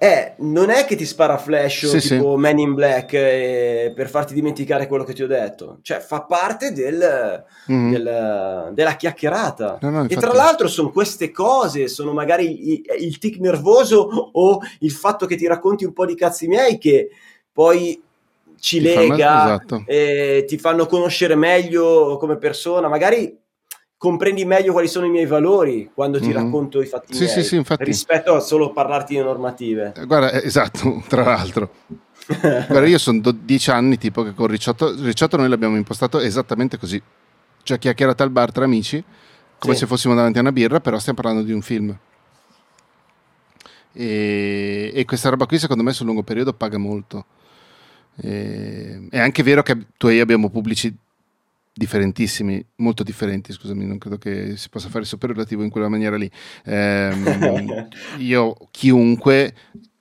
Eh, non è che ti spara flash sì, tipo sì. Man in Black eh, per farti dimenticare quello che ti ho detto, cioè fa parte del, mm-hmm. del, della chiacchierata. No, no, e tra l'altro sono queste cose, sono magari il, il tic nervoso o il fatto che ti racconti un po' di cazzi miei che poi ci lega, esatto. eh, ti fanno conoscere meglio come persona, magari comprendi meglio quali sono i miei valori quando ti mm-hmm. racconto i fatti sì, miei, sì, sì, rispetto a solo parlarti di normative. Eh, guarda, eh, esatto, tra l'altro. Guarda, io sono do- dieci anni tipo che con Ricciotto, Ricciotto noi l'abbiamo impostato esattamente così. Cioè chiacchierata al bar tra amici, come se fossimo davanti a una birra, però stiamo parlando di un film. E, e questa roba qui secondo me sul lungo periodo paga molto. E, è anche vero che tu e io abbiamo pubblici differentissimi, molto differenti, scusami, non credo che si possa fare il superlativo in quella maniera lì. Eh, io, chiunque,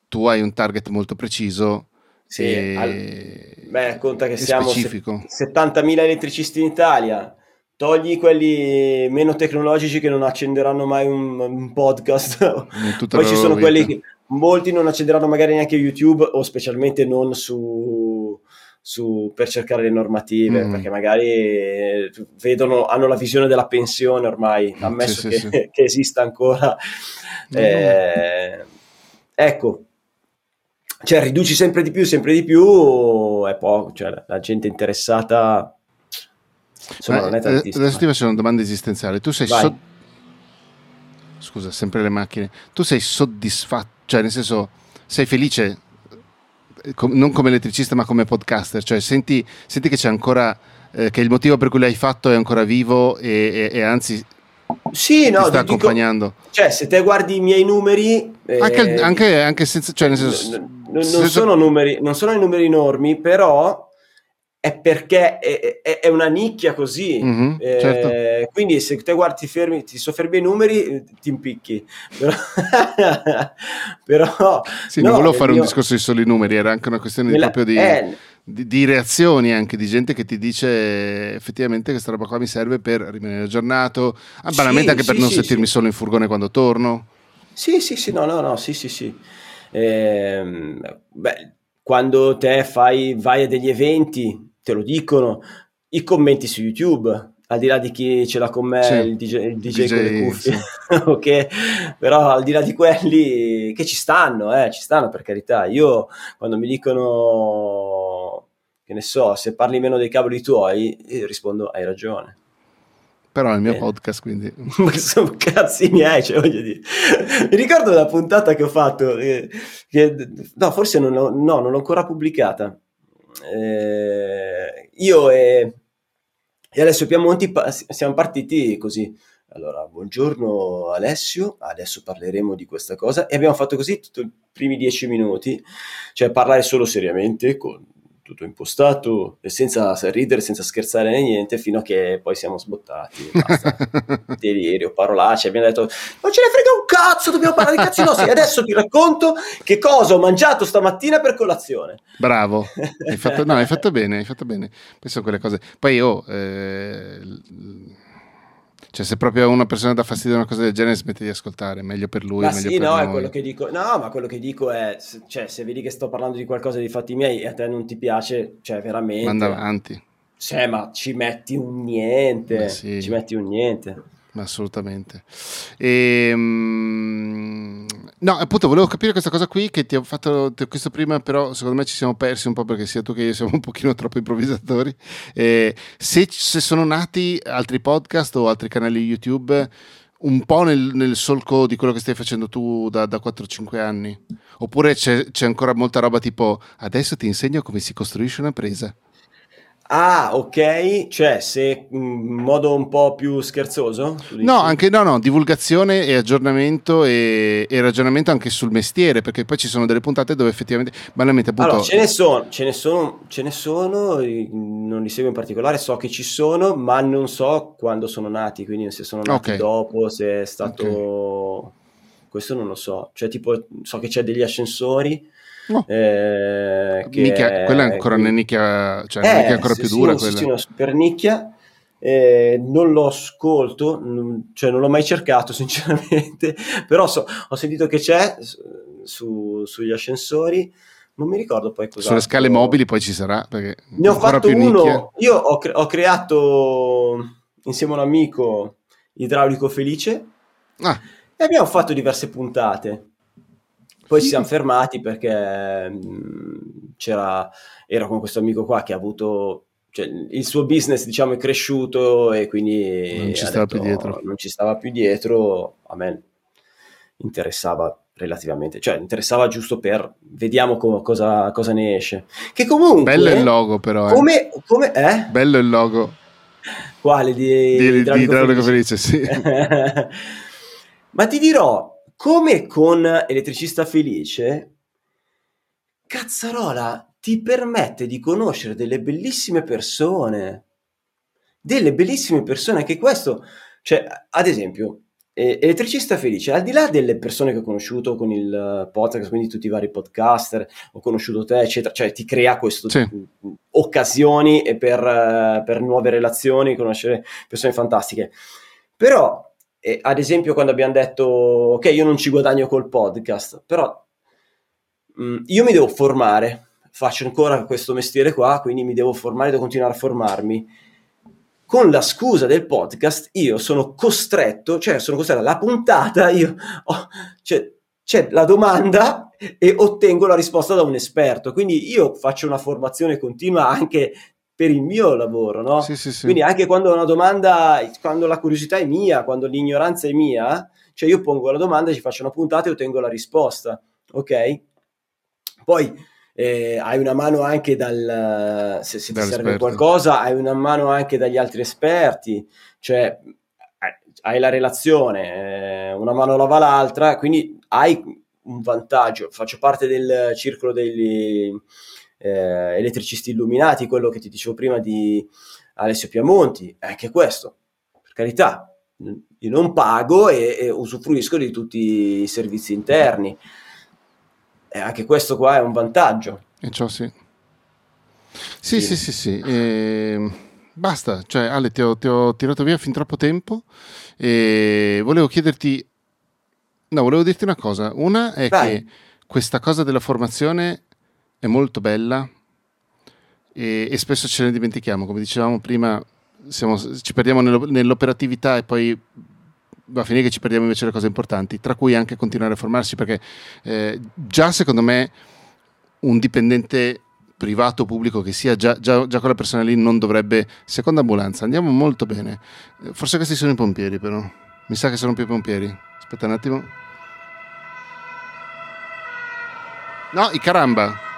tu hai un target molto preciso. Sì, e, al... beh, conta che siamo specifico. 70.000 elettricisti in Italia. Togli quelli meno tecnologici che non accenderanno mai un, un podcast. Poi ci sono vita. quelli che molti non accenderanno magari neanche YouTube o specialmente non su, su, per cercare le normative, mm. perché magari eh, vedono, hanno la visione della pensione ormai, ammesso sì, che, sì, sì. che, esista ancora. Eh, ecco, cioè riduci sempre di più, sempre di più, e poi cioè, la gente interessata insomma, non è tantissima. Adesso ti faccio una domanda esistenziale. Tu sei so- scusa, sempre le macchine. Tu sei soddisfatto, cioè nel senso, sei felice com- non come elettricista ma come podcaster, cioè senti, senti che c'è ancora, eh, che il motivo per cui l'hai fatto è ancora vivo e, e, e anzi sì, no, ti sta dico, accompagnando. Cioè, se te guardi i miei numeri... Anche, eh, anche, anche senza... Cioè, nel senso, n- n- non, senso... Sono numeri, non sono i numeri enormi, però è perché è, è, è una nicchia così. Mm-hmm, eh, certo. Quindi se te guardi, fermi, ti soffermi ai numeri, eh, ti impicchi. Però, però sì, no, non volevo fare mio... un discorso di soli numeri, era anche una questione Nella... proprio di, eh... di, di, reazioni, anche di gente che ti dice effettivamente che questa roba qua mi serve per rimanere aggiornato, ah, banalmente sì, anche per sì, non sì, sentirmi solo in furgone quando torno. Sì, sì, sì, no, no, no, sì, sì, sì. Eh, beh, quando te fai, vai a degli eventi te lo dicono, i commenti su YouTube, al di là di chi ce l'ha con me, sì. il, DJ, il DJ, DJ, con le cuffie, sì. ok? Però al di là di quelli che ci stanno, eh, ci stanno per carità. Io quando mi dicono, che ne so, se parli meno dei cavoli tuoi, rispondo hai ragione. Però è il mio eh. podcast, quindi... Ma sono cazzi miei, cioè voglio dire. Mi ricordo una puntata che ho fatto, eh, che, no, forse non, ho, no, non l'ho ancora pubblicata, eh, io e, e Alessio Piamonti pa- siamo partiti così. Allora, buongiorno Alessio, adesso parleremo di questa cosa e abbiamo fatto così tutti i primi dieci minuti, cioè parlare solo seriamente con tutto impostato e senza ridere, senza scherzare né niente, fino a che poi siamo sbottati. Basta. Delirio, parolacce. Abbiamo detto: Non ce ne frega un cazzo, dobbiamo parlare di cazzi nostri. Adesso ti racconto che cosa ho mangiato stamattina per colazione. Bravo, hai fatto, no, hai fatto bene, hai fatto bene. Penso a quelle cose. Poi io. Oh, eh, cioè, se proprio una persona dà fastidio a una cosa del genere, smette di ascoltare, meglio per lui. Ma meglio sì, no, noi. è quello che dico. No, ma quello che dico è, cioè, se vedi che sto parlando di qualcosa di fatti miei e a te non ti piace, cioè, veramente. Manda avanti. Cioè, ma ci metti un niente. Sì. Ci metti un niente. Assolutamente. E, um, no, appunto, volevo capire questa cosa qui che ti ho fatto ti ho chiesto prima, però secondo me ci siamo persi un po' perché sia tu che io siamo un pochino troppo improvvisatori. Eh, se, se, sono nati altri podcast o altri canali YouTube un po' nel, nel solco di quello che stai facendo tu da, da 4-5 anni, oppure c'è, c'è ancora molta roba tipo adesso ti insegno come si costruisce una presa. Ah, ok, cioè se in modo un po' più scherzoso? No, anche no, no, divulgazione e aggiornamento e, e, ragionamento anche sul mestiere, perché poi ci sono delle puntate dove effettivamente, banalmente appunto... Allora, ce ne sono, ce ne sono, ce ne sono, non li seguo in particolare, so che ci sono, ma non so quando sono nati, quindi se sono nati okay. dopo, se è stato... Okay. Questo non lo so, cioè tipo so che c'è degli ascensori No. Eh, nicchia, quella è ancora una nicchia, cioè una nicchia ancora sì, più dura. Sì, sì, una super nicchia. Eh, non lo ascolto, non, cioè non l'ho mai cercato sinceramente, però so, ho sentito che c'è su, sugli ascensori, non mi ricordo poi cosa. Sulle scale mobili poi ci sarà, perché ne ho fatto uno, nicchia. io ho, cre- ho, creato insieme a un amico Idraulico Felice ah. e abbiamo fatto diverse puntate. Poi ci siamo fermati perché mh, mm, c'era, ero con questo amico qua che ha avuto cioè, il suo business diciamo è cresciuto e quindi non ci stava detto, più dietro. non ci stava più dietro. A me interessava relativamente cioè interessava giusto per vediamo co- cosa, cosa, ne esce. Che comunque bello il logo però eh. come, come eh? bello il logo. Quale? Di, di, di Idraulico Felice, Felice sì. Ma ti dirò come con Elettricista Felice, Cazzarola ti permette di conoscere delle bellissime persone. Delle bellissime persone, anche questo, cioè, ad esempio, Elettricista Felice, al di là delle persone che ho conosciuto con il podcast, quindi tutti i vari podcaster, ho conosciuto te, eccetera, cioè ti crea queste sì. occasioni per, per nuove relazioni, conoscere persone fantastiche. Però e ad esempio, quando abbiamo detto, ok, io non ci guadagno col podcast, però mh, mm, io mi devo formare, faccio ancora questo mestiere qua, quindi mi devo formare, devo continuare a formarmi. Con la scusa del podcast, io sono costretto, cioè sono costretto alla puntata, io ho, cioè, c'è la domanda e ottengo la risposta da un esperto. Quindi io faccio una formazione continua anche per il mio lavoro, no? Sì, sì, sì. Quindi anche quando una domanda, quando la curiosità è mia, quando l'ignoranza è mia, cioè io pongo la domanda, ci faccio una puntata e ottengo la risposta, ok? Poi eh, hai una mano anche dal, se, se ti serve qualcosa, hai una mano anche dagli altri esperti, cioè hai la relazione, eh, una mano lava l'altra, quindi hai un vantaggio, faccio parte del circolo degli eh, elettricisti illuminati, quello che ti dicevo prima di Alessio Piamonti, è anche questo, per carità, io non pago e, e usufruisco di tutti i servizi interni. E anche questo qua è un vantaggio. E ciò sì. Sì, sì, sì, sì. sì. E... Basta, cioè Ale ti ho, ti ho, tirato via fin troppo tempo e volevo chiederti, no, volevo dirti una cosa. Una è Vai. che questa cosa della formazione è molto bella e, e, spesso ce ne dimentichiamo, come dicevamo prima, siamo, ci perdiamo nell'operatività e poi va a finire che ci perdiamo invece le cose importanti, tra cui anche continuare a formarsi, perché eh, già secondo me un dipendente privato o pubblico che sia, già, già, già, quella persona lì non dovrebbe, seconda ambulanza, andiamo molto bene, forse questi sono i pompieri però, mi sa che sono più i pompieri, aspetta un attimo. No, i caramba.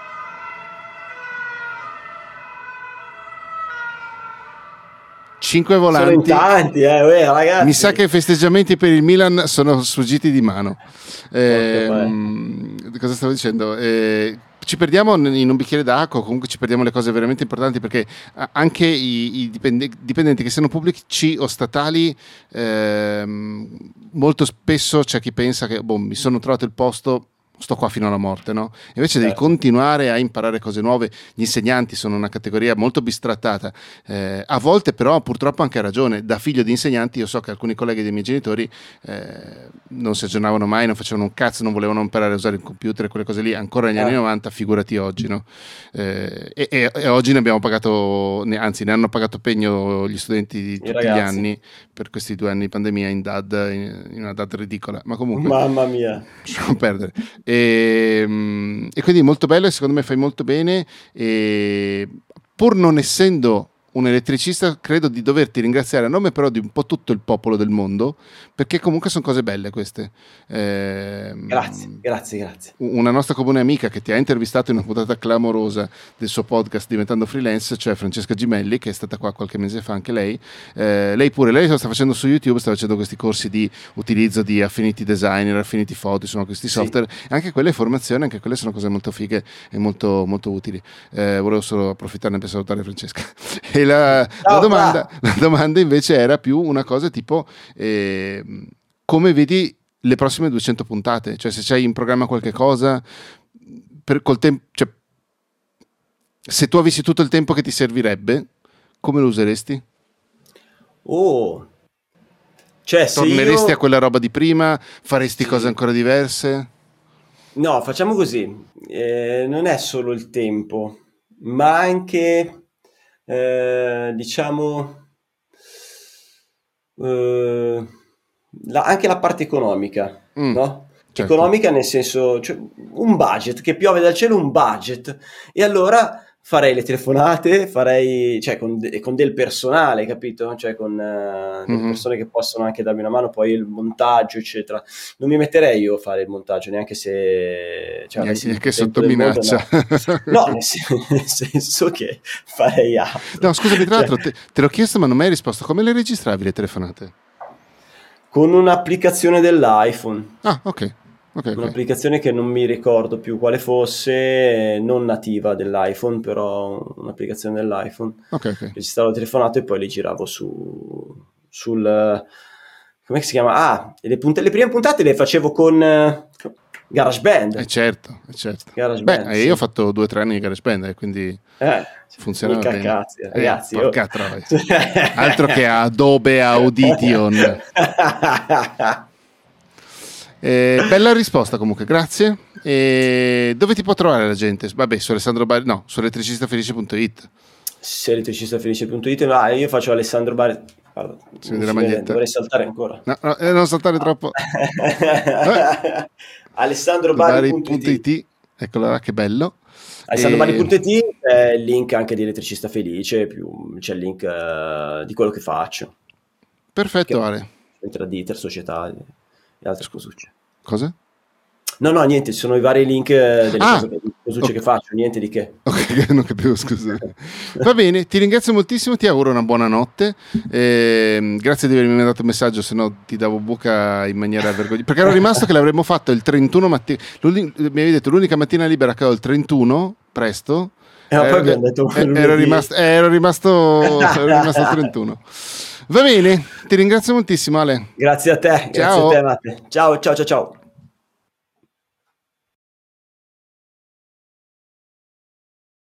Cinque volanti. Sono tanti, eh, uè, ragazzi. Mi sa che i festeggiamenti per il Milan sono sfuggiti di mano. Eh, mh, cosa stavo dicendo? Eh, ci perdiamo in un bicchiere d'acqua, comunque ci perdiamo le cose veramente importanti perché anche i, i dipendenti che siano pubblici o statali, ehm, molto spesso c'è chi pensa che boh, mi sono trovato il posto, sto qua fino alla morte, no? Invece certo. devi continuare a imparare cose nuove. Gli insegnanti sono una categoria molto bistrattata. Eh, a volte, però, purtroppo anche ha ragione. Da figlio di insegnanti, io so che alcuni colleghi dei miei genitori eh, non si aggiornavano mai, non facevano un cazzo, non volevano imparare a usare il computer e quelle cose lì, ancora negli eh. anni 90, figurati oggi, no? Eh, e, e, e, oggi ne abbiamo pagato, anzi, ne hanno pagato pegno gli studenti di tutti gli anni per questi due anni di pandemia in DAD, in, in una DAD ridicola. Ma comunque, mamma mia, lasciamo perdere. E, ehm, e, quindi molto bello e secondo me fai molto bene. E pur non essendo un elettricista, credo di doverti ringraziare a nome però di un po' tutto il popolo del mondo, perché comunque sono cose belle queste. Eh, grazie, grazie, grazie. Una nostra comune amica che ti ha intervistato in una puntata clamorosa del suo podcast Diventando Freelance, cioè Francesca Gimelli, che è stata qua qualche mese fa anche lei. Eh, lei pure, lei lo sta facendo su YouTube, sta facendo questi corsi di utilizzo di Affinity Designer, Affinity Photo, sono questi software. Sì. Anche quelle formazioni, anche quelle sono cose molto fighe e molto, molto utili. Eh, volevo solo approfittarne per salutare Francesca. E la, la, domanda, la, domanda, invece era più una cosa tipo eh, come vedi le prossime 200 puntate? Cioè se c'hai in programma qualche cosa, per, col tempo... Cioè, se tu avessi tutto il tempo che ti servirebbe, come lo useresti? Oh, cioè, Torneresti io... a quella roba di prima? Faresti sì. cose ancora diverse? No, facciamo così. Eh, non è solo il tempo, ma anche eh, diciamo, eh, la, anche la parte economica, mm, no? Certo. Economica nel senso, cioè, un budget, che piove dal cielo un budget. E allora farei le telefonate, farei, cioè, con, de- con del personale, capito? Cioè, con uh, mm-hmm. persone che possono anche darmi una mano, poi il montaggio, eccetera. Non mi metterei io a fare il montaggio, neanche se... Cioè, neanche sotto minaccia. Mondo, no, no nel, sen- nel, senso che farei altro. No, scusami, tra l'altro, te, te l'ho chiesto ma non mi hai risposto. Come le registravi le telefonate? Con un'applicazione dell'iPhone. Ah, ok. Okay, un'applicazione okay. che non mi ricordo più quale fosse, non nativa dell'iPhone, però un'applicazione dell'iPhone. Ok, ok. Registravo il telefonato e poi le giravo su, sul... come si chiama? Ah, le, punt- le prime puntate le facevo con eh, GarageBand. Eh certo, eh certo. GarageBand, Beh, sì. io ho fatto due o tre anni di GarageBand, eh, quindi eh, funziona bene. Cazzi, ragazzi. Eh, porca Altro che Adobe Audition. Eh, bella risposta comunque, grazie. E dove ti può trovare la gente? Vabbè, su Alessandro Bari, no, su elettricistafelice.it. Su elettricistafelice.it, no, io faccio Alessandro Bari. Guarda, si vede la maglietta. Dovrei saltare ancora. No, no eh, non saltare troppo. eh. alessandrobari.it Eccola là, che bello. alessandrobari.it è il link anche di Elettricista Felice, più c'è il link uh, di quello che faccio. Perfetto, che Ale. Entra Dieter, società e altre cosucce. Cosa? No, no, niente, ci sono i vari link eh, delle ah, cose, cosucce okay. che faccio, niente di che. Ok, non capivo, scusa. Va bene, ti ringrazio moltissimo, ti auguro una buona notte. Eh, grazie di avermi mandato un messaggio, se no ti davo buca in maniera vergognosa. Perché ero rimasto che l'avremmo fatto il 31 mattina. Mi avevi detto l'unica mattina libera che ho il 31, presto. Eh, ero, detto, ero, rimasto, eh, ero, rimasto, ero rimasto al 31. Va bene, ti ringrazio moltissimo Ale. Grazie a te, ciao. grazie a te Matte. Ciao, ciao, ciao, ciao.